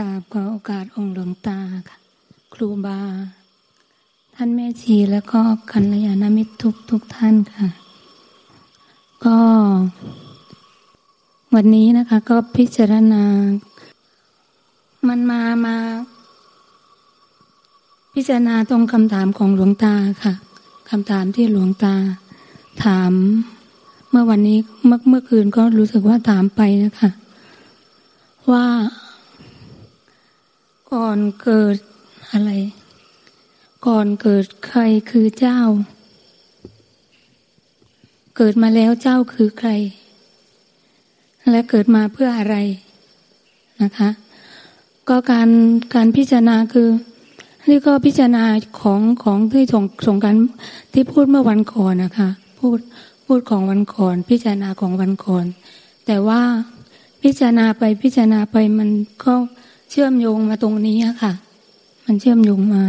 ราบขอโอกาสองค์หลวงตาค่ะ ครูบา ท่านแม่ชีแล้วก็กัลยาณมิตรทุกทุกท่านค่ะ ก็ วันนี้นะคะ ก็พิจารณา มันมามา พิจารณาตรงคำถามของหลวงตาค่ะคำถามที่หลวงตา ถาม เมื่อวันนี้เมื่อเมื่อคืนก็รู้สึกว่าถามไปนะคะว่า ก่อนเกิดอะไร ก่อนเกิดใครคือเจ้า เกิดมาแล้วเจ้าคือใคร และเกิดมาเพื่ออะไรนะคะ ก็การการพิจารณาคือนี่ก็พิจารณาของของที่ส่งส่งกันที่พูดเมื่อวันก่อนนะคะ พูดพูดของวันก่อน พิจารณาของวันก่อน แต่ว่าพิจารณาไปพิจารณาไปมันก็ เชื่อมโยงมาตรงนี้ค่ะ มันเชื่อมโยงมา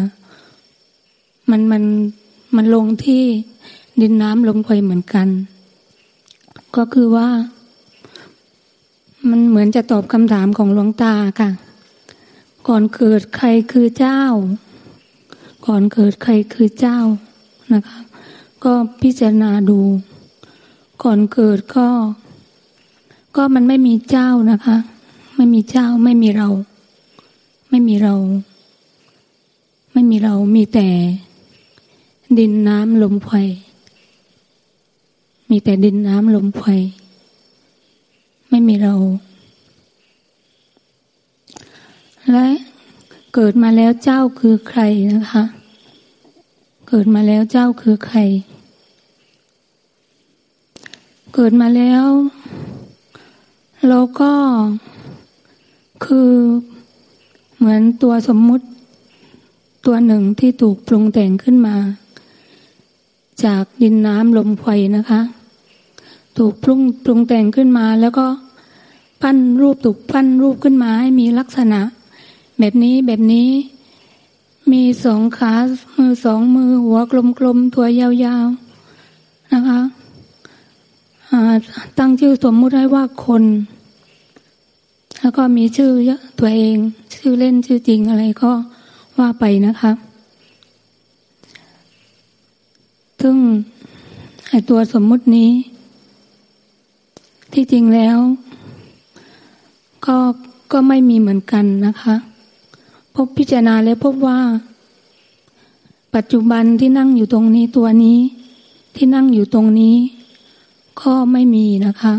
มันมันมันลงที่ดินน้ำลงไปเหมือนกัน ก็คือว่า มันเหมือนจะตอบคำถามของหลวงตาค่ะ ก่อนเกิดใครคือเจ้า ก่อนเกิดใครคือเจ้านะคะ ก็พิจารณาดู ก่อนเกิดก็ ก็มันไม่มีเจ้านะคะ ไม่มีเจ้าไม่มีเรา ไม่มีเรา ไม่มีเรามีแต่ ดินน้ำลมไฟมีแต่ดินน้ำลมไฟไม่มีเรา และเกิดมาแล้วเจ้าคือใครนะคะ เกิดมาแล้วเจ้าคือใคร เกิดมาแล้ว เราก็คือ เหมือนตัวสมมุติ ตัวหนึ่งที่ถูกปรุงแต่งขึ้นมา จากดินน้ำลมไฟนะคะ ถูกปรุงปรุงแต่งขึ้นมา แล้วก็ปั้นรูปถูกปั้นรูปขึ้นมาให้มีลักษณะ แบบนี้แบบนี้ มีสองขามือสองมือหัวกลมๆตัวยาวๆนะคะตั้งชื่อสมมุติให้ว่าคน แล้วก็มีชื่อตัวเอง ชื่อเล่นชื่อจริงอะไรก็ว่าไปนะคะ ซึ่งไอตัวสมมุตินี้ ที่จริงแล้ว ก็ก็ไม่มีเหมือนกันนะคะ พบพิจารณาแล้วพบว่า ปัจจุบันที่นั่งอยู่ตรงนี้ตัวนี้ ที่นั่งอยู่ตรงนี้ ก็ไม่มีนะคะ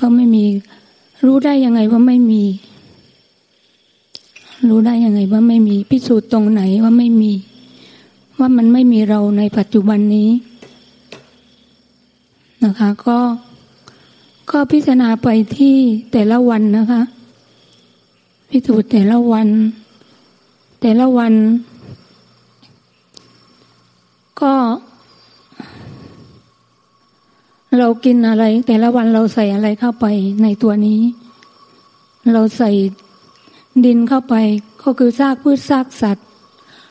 ก็ไม่มี รู้ได้ยังไงว่าไม่มี รู้ได้ยังไงว่าไม่มี พิสูจน์ตรงไหนว่าไม่มี ว่ามันไม่มีเราในปัจจุบันนี้ นะคะ ก็ ก็พิจารณาไปที่แต่ละวันนะคะ พิสูจน์แต่ละวัน แต่ละวัน ก็ เรากินอะไร แต่ละวันเราใส่อะไรเข้าไปในตัวนี้ เราใส่ดินเข้าไปก็คือซากพืชซากสัตว์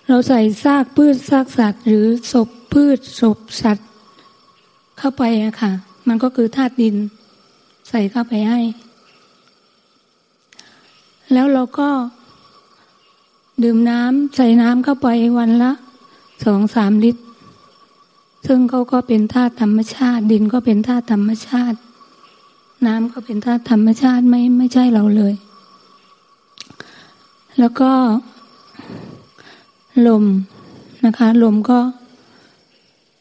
เราใส่ซากพืชซากสัตว์ หรือศพพืชศพสัตว์ เข้าไปอะค่ะ มันก็คือธาตุดิน ใส่เข้าไปให้ แล้วเราก็ ดื่มน้ำใส่น้ำเข้าไปวันละสองสามลิตร ซึ่งเขาก็เป็นธาตุธรรมชาติ ดินก็เป็นธาตุธรรมชาติ น้ำก็เป็นธาตุธรรมชาติไม่ไม่ใช่เราเลย แล้วก็ลมนะคะ ลมก็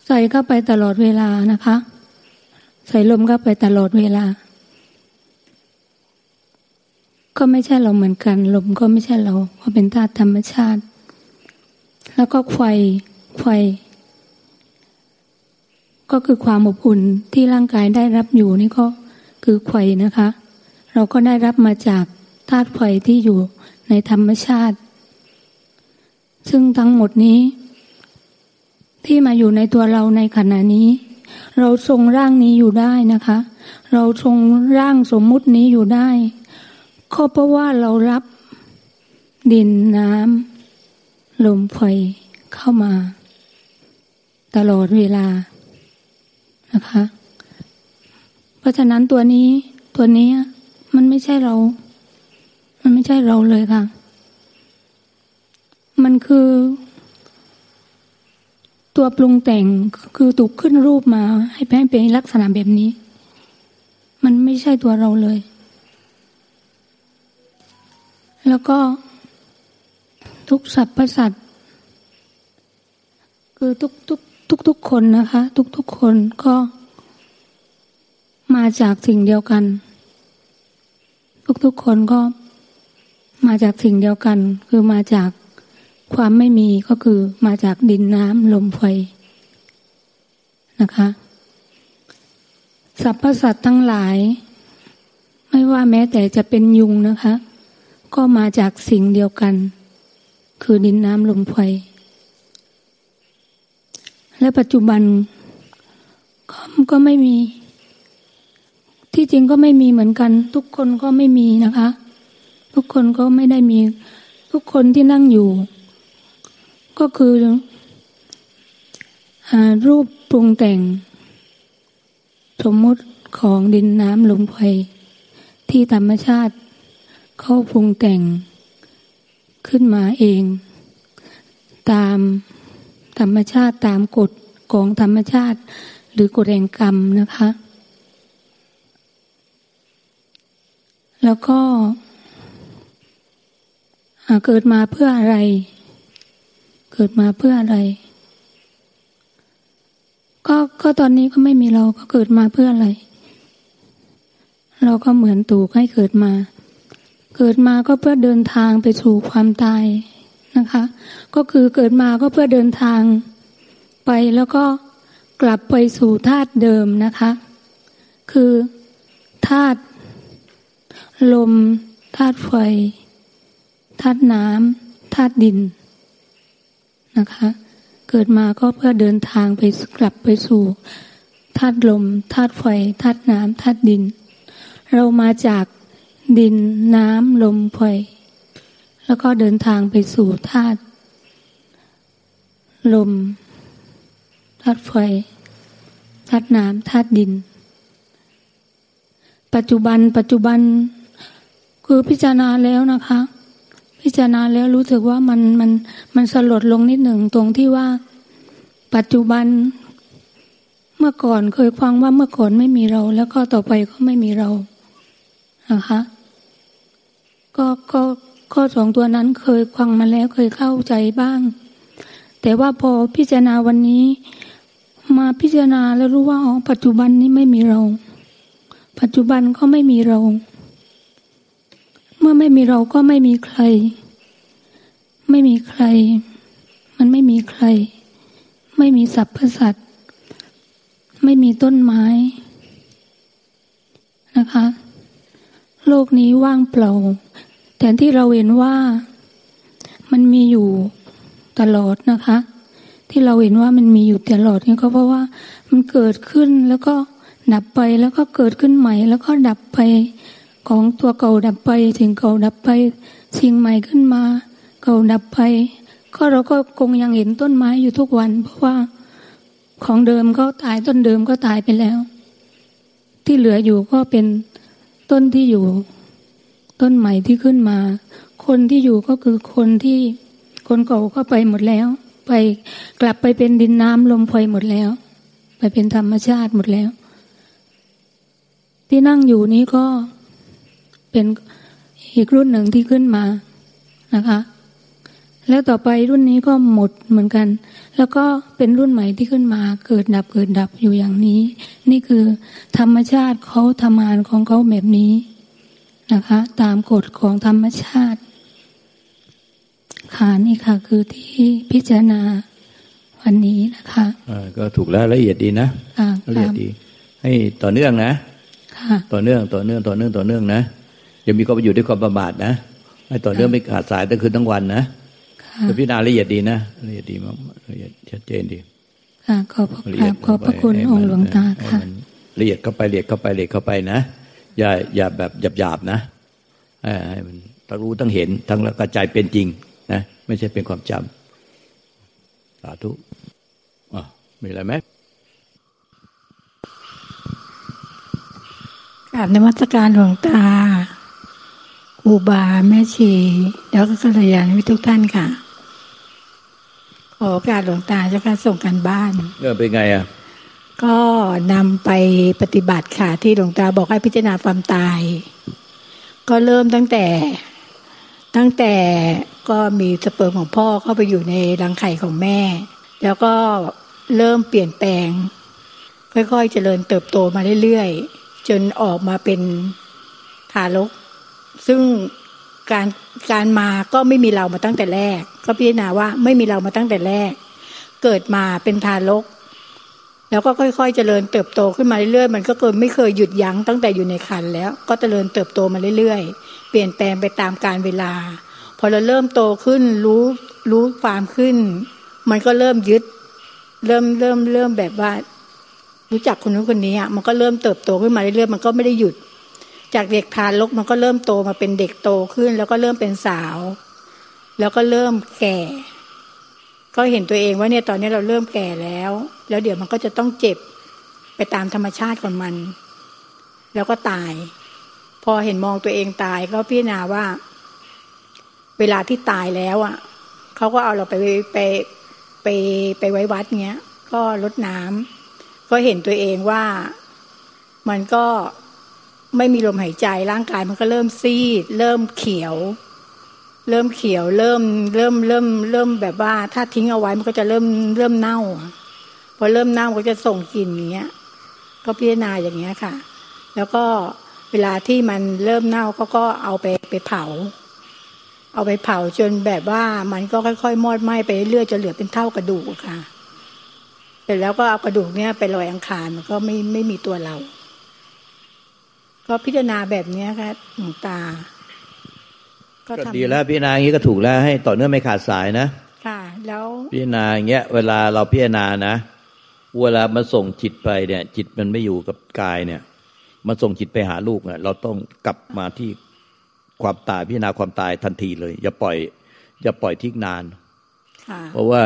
ใส่เข้าไปตลอดเวลานะคะ ใส่ลมเข้าไปตลอดเวลา ก็ไม่ใช่เราเหมือนกัน ลมก็ไม่ใช่เราเพราะเป็นธาตุธรรมชาติ แล้วก็ไฟไฟ ก็คือความอบอุ่นที่ร่างกายได้รับอยู่นี่ก็คือไฟนะคะ เราก็ได้รับมาจากธาตุไฟที่อยู่ในธรรมชาติ ซึ่งทั้งหมดนี้ ที่มาอยู่ในตัวเราในขณะนี้ เราทรงร่างนี้อยู่ได้นะคะ เราทรงร่างสมมุตินี้อยู่ได้ก็เพราะว่าเรารับดินน้ำลมไฟเข้ามา ตลอดเวลา นะคะ เพราะฉะนั้นตัวนี้ตัวนี้มันไม่ใช่เรา มันไม่ใช่เราเลยค่ะ มันคือ ตัวปรุงแต่งคือถูกขึ้นรูปมา ให้เป็นลักษณะแบบนี้ มันไม่ใช่ตัวเราเลย แล้วก็ทุกสรรพสัตว์คือทุกทุก ทุกทุกคนนะคะ ทุกทุกคนก็มาจากสิ่งเดียวกัน ทุกๆคนก็มาจากสิ่งเดียวกัน คือมาจากความไม่มีก็คือมาจากดินน้ำลมไฟนะคะสรรพสัตว์ทั้งหลาย ไม่ว่าแม้แต่จะเป็นยุงนะคะ ก็มาจากสิ่งเดียวกัน คือดินน้ำลมไฟ และปัจจุบันก็ก็ไม่มี ที่จริงก็ไม่มีเหมือนกัน ทุกคนก็ไม่มีนะคะ ทุกคนก็ไม่ได้มี ทุกคนที่นั่งอยู่ ก็คือรูปปรุงแต่ง สมมติของดินน้ำลมไฟที่ธรรมชาติเขาปรุงแต่งขึ้นมาเอง ตาม ธรรมชาติตามกฎของธรรมชาติ หรือกฎแห่งกรรมนะคะ แล้วก็เกิดมาเพื่ออะไร เกิดมาเพื่ออะไร ก็ก็ตอนนี้ก็ไม่มีเราก็เกิดมาเพื่ออะไร เราก็เหมือนตูกให้เกิดมา เกิดมาก็เพื่อเดินทางไปสู่ความตาย นะคะ ก็คือเกิดมาก็เพื่อเดินทางไปแล้วก็กลับไปสู่ธาตุเดิมนะคะ คือธาตุลมธาตุไฟธาตุน้ำธาตุดินนะคะ เกิดมาก็เพื่อเดินทางไปกลับไปสู่ธาตุลมธาตุไฟธาตุน้ำธาตุดิน เรามาจากดินน้ำลมไฟ แล้วก็เดินทางไปสู่ธาตุลมธาตุไฟธาตุน้ำธาตุดิน ปัจจุบันปัจจุบันคือพิจารณาแล้วนะคะ พิจารณาแล้วรู้สึกว่ามันมันมันสลดลงนิดหนึ่งตรงที่ว่า ปัจจุบันเมื่อก่อนเคยฟังว่าเมื่อก่อนไม่มีเรา แล้วก็ต่อไปก็ไม่มีเรานะคะ ก็ก็ ข้อสองตัวนั้นเคยฟังมาแล้วเคยเข้าใจบ้าง แต่ว่าพอพิจารณาวันนี้ มาพิจารณาแล้วรู้ว่าอ๋อปัจจุบันนี้ไม่มีเรา ปัจจุบันก็ไม่มีเรา เมื่อไม่มีเราก็ไม่มีใคร ไม่มีใคร มันไม่มีใคร ไม่มีสรรพสัตว์ไม่มีต้นไม้ นะคะ โลกนี้ว่างเปล่า แต่ที่เราเห็นว่ามันมีอยู่ตลอดนะคะ ที่เราเห็นว่ามันมีอยู่ตลอดนี่ก็เพราะว่ามันเกิดขึ้นแล้วก็ดับไปแล้วก็เกิดขึ้นใหม่ แล้วก็ดับไปของตัวเก่าดับไปสิ่งเก่าดับไปสิ่งใหม่ขึ้นมา เก่าดับไป ก็เราก็คงยังเห็นต้นไม้อยู่ทุกวัน เพราะว่าของเดิมก็ตายต้นเดิมก็ตายไปแล้ว ที่เหลืออยู่ก็เป็นต้นที่อยู่ ต้นใหม่ที่ขึ้นมา คนที่อยู่ก็คือคนที่คนเก่าก็ไปหมดแล้ว ไปกลับไปเป็นดินน้ำลมไฟหมดแล้ว ไปเป็นธรรมชาติหมดแล้ว ที่นั่งอยู่นี้ก็เป็นอีกรุ่นหนึ่งที่ขึ้นมานะคะ แล้วต่อไปรุ่นนี้ก็หมดเหมือนกัน แล้วก็เป็นรุ่นใหม่ที่ขึ้นมา เกิดดับเกิดดับอยู่อย่างนี้ นี่คือธรรมชาติเขาทำงานของเขาแบบนี้ นะคะ ตามกฎของธรรมชาติ ค่ะนี่ค่ะ คือที่พิจารณาวันนี้นะคะก็ถูกแล้วละเอียดดีนะละเอียดดี ให้ต่อเนื่องนะต่อเนื่องต่อเนื่องต่อเนื่องต่อเนื่องนะอย่ามีความอยู่ด้วยความประมาทนะให้ต่อเนื่องไม่ขาดสายตั้งคืนทั้งวันนะพิจารณาละเอียดดีนะละเอียดดีมากละเอียดชัดเจนดีค่ะขอบพระคุณขอบพระคุณองค์หลวงตาค่ะละเอียดเข้าไปละเอียดเข้าไปละเอียดเข้าไปนะ อย่าอย่าแบบหยาบหยาบนะให้มันต้องรู้ต้องเห็น ทั้งกระจายเป็นจริงนะไม่ใช่เป็นความจำสาธุอะมีอะไรไหมกราบนมัสการหลวงตาอุบาแม่ชี แล้วก็กัลยาณมิทุกท่านค่ะ ขอโอกาสหลวงตาเจ้าค่ะส่งกันบ้านเออเป็นไงอะ ก็นำไปปฏิบัติค่ะ ที่หลวงตาบอกให้พิจารณาความตาย ก็เริ่มตั้งแต่ตั้งแต่ก็มีสเปิร์มของพ่อเข้าไปอยู่ในรังไข่ของแม่ แล้วก็เริ่มเปลี่ยนแปลง ค่อยๆเจริญเติบโตมาเรื่อยๆ จนออกมาเป็นทารก ซึ่งการการมาก็ไม่มีเรามาตั้งแต่แรก ก็พิจารณาว่าไม่มีเรามาตั้งแต่แรก เกิดมาเป็นทารก แล้วก็ค่อยๆเจริญเติบโตขึ้นมาเรื่อยๆ มันก็เกิดไม่เคยหยุดยั้งตั้งแต่อยู่ในคันแล้ว ก็เจริญเติบโตมาเรื่อยๆ เปลี่ยนแปลงไปตามการเวลา พอเราเริ่มโตขึ้นรู้รู้ความขึ้น มันก็เริ่มยึด เริ่มเริ่มเริ่มแบบว่า รู้จักคนนู้นคนนี้อะมันก็เริ่มเติบโตขึ้นมาเรื่อยๆ มันก็ไม่ได้หยุด จากเด็กทารกมันก็เริ่มโตมาเป็นเด็กโตขึ้น แล้วก็เริ่มเป็นสาว แล้วก็เริ่มแก่ ก็เห็นตัวเองว่าเนี่ยตอนนี้เราเริ่มแก่แล้ว แล้วเดี๋ยวมันก็จะต้องเจ็บไปตามธรรมชาติของมัน แล้วก็ตาย พอเห็นมองตัวเองตายก็พิจารณาว่า เวลาที่ตายแล้วอะเขาก็เอาเราไปไปไปไปไว้วัดเงี้ย ก็ลดน้ำก็เห็นตัวเองว่ามันก็ไม่มีลมหายใจร่างกายมันก็เริ่มซีด เริ่มเขียว เริ่มเขียวเริ่มเริ่มเริ่มเริ่มแบบว่า ถ้าทิ้งเอาไว้มันก็จะเริ่มเริ่มเน่าพอเริ่มเน่าก็จะส่งกลิ่นอย่างเงี้ย ก็พิจารณาอย่างเงี้ยค่ะ แล้วก็เวลาที่มันเริ่มเน่าเขาก็เอาไปไปเผา เอาไปเผาจนแบบว่ามันก็ค่อยๆ มอดไหม้ไปเรื่อยจนเหลือเป็นเท่ากระดูกค่ะเสร็จแล้วก็เอากระดูกเนี้ยไปลอยอังคารมันก็ไม่ไม่มีตัวเรา ก็พิจารณาแบบเนี้ยค่ะหลวงตา ก็ดีแล้วพิจารณาอย่างนี้ก็ถูกแล้วให้ต่อเนื่องไม่ขาดสายนะค่ะ แล้วพิจารณาอย่างเงี้ย เวลาเราพิจารณานะเวลามันส่งจิตไปเนี่ย จิตมันไม่อยู่กับกายเนี่ยมันส่งจิตไปหาลูกเนี่ยเราต้องกลับมาที่ความตายพิจารณาความตายทันทีเลย อย่าปล่อย อย่าปล่อยทิ้งนานเพราะว่า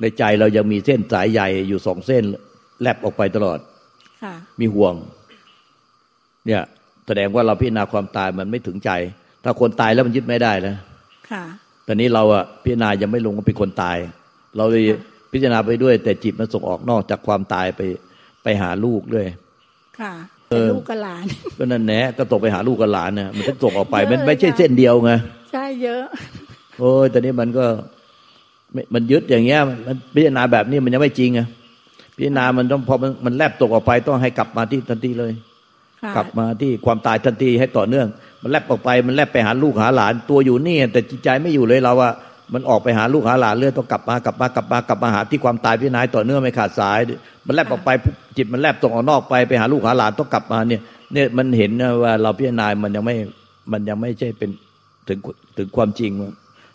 ในใจเรายังมีเส้นสายใหญ่อยู่สองเส้นแลบออกไปตลอดมีห่วง เนี่ย แสดงว่าเราพิจารณาความตายมันไม่ถึงใจ ถ้าคนตายแล้วมันยึดไม่ได้แล้วค่ะตอนนี้เราอะพิจารณายังไม่ลงว่าเป็นคนตาย เราเลยพิจารณาไปด้วย แต่จิตมันส่งออกนอกจากความตายไปไปหาลูกด้วย ค่ะลูกกับหลาน ก็นั่นแหละก็ตกไปหาลูกกับหลานเนี่ยมันต้องส่งออกไป มันไม่ใช่เส้นเดียวไงใช่เยอะ โอ้ยตอนนี้มันก็มันยึดอย่างเงี้ย มันพิจารณาแบบนี้มันยังไม่จริงอะพิจารณามันต้องพอมันมันแลบตกออกไปต้องให้กลับมาที่ทันทีเลย กลับมาที่ความตายทันทีให้ต่อเนื่อง มันแลบออกไปมันแลบไปหาลูกหาหลานตัวอยู่นี่ แต่จิตใจไม่อยู่เลยเราว่ามันออกไปหาลูกหาหลานเรื่อยต้องกลับมากลับมากลับมากลับมาหาที่ความตายพี่นายต่อเนื่องไม่ขาดสาย มันแลบออกไปจิตมันแลบตรงออกนอกไปไปหาลูกหาหลานต้องกลับมาเนี่ยเนี่ยมันเห็นว่าเราพี่นายมันยังไม่มันยังไม่ใช่เป็นถึงถึงความจริง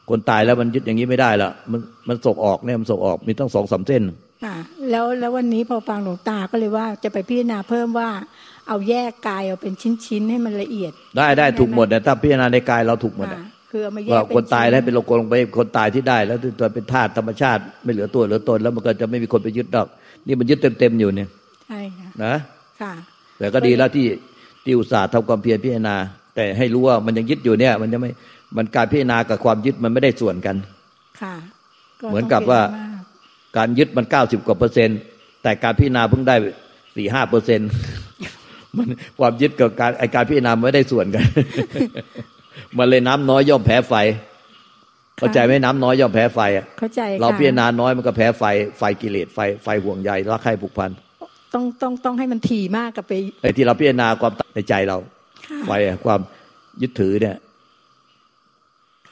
คนตายแล้วมันยึดอย่างนี้ไม่ได้ละมันมันส่งออกเนี่ยมันส่งออกมีต้องสองสามเส้นค่ะแล้วแล้ววันนี้พอฟังหลวงตาก็เลยว่าจะไปพิจารณาเพิ่มว่า เอาแยกกายเอาเป็นชิ้นๆให้มันละเอียด ได้ได้ถูกหมดนะถ้าพิจารณาในกายเราถูกหมดคือเอามาแยกคนตายแล้วเป็นโลกลงไปคนตายที่ได้ แล้วตัวเป็นธาตุธรรมชาติไม่เหลือตัวเหลือตนแล้วมันก็จะไม่มีคนไปยึดดอก นี่มันยึดเต็มๆอยู่เนี่ยใช่ค่ะนะค่ะแต่ก็ดีแล้วที่ที่อุตส่าห์ทำความเพียรพิจารณา แต่ให้รู้ว่ามันยังยึดอยู่เนี่ย มันจะไม่มันการพิจารณากับความยึดมันไม่ได้ส่วนกัน ค่ะ เหมือนกับว่าการยึดมันเก้าสิบกว่าเปอร์เซ็นต์แต่การพิจารณาเพิ่งได้สี่ห้าเปอร์เซ็นต์ มันความยึดกับการไอการพิจารณาไม่ได้ส่วนกัน มันเลยน้ำน้อยย่อมแพ้ไฟ เข้าใจไหมน้ำน้อยย่อมแพ้ไฟอะเข้าใจเราพิจารณาน้อยมันก็แพ้ไฟไฟกิเลสไฟไฟห่วงใยรักใครผูกพันต้องต้องต้องให้มันถี่มากกับไปไอ้ที่เราพิจารณาความในใจเราไฟความยึดถือเนี่ย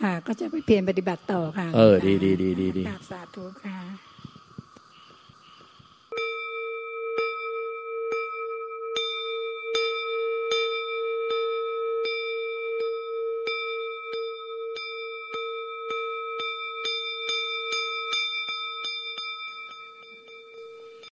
ค่ะก็จะไปเพียรปฏิบัติต่อค่ะ เออ ดีดีดีดีดีสาธุค่ะ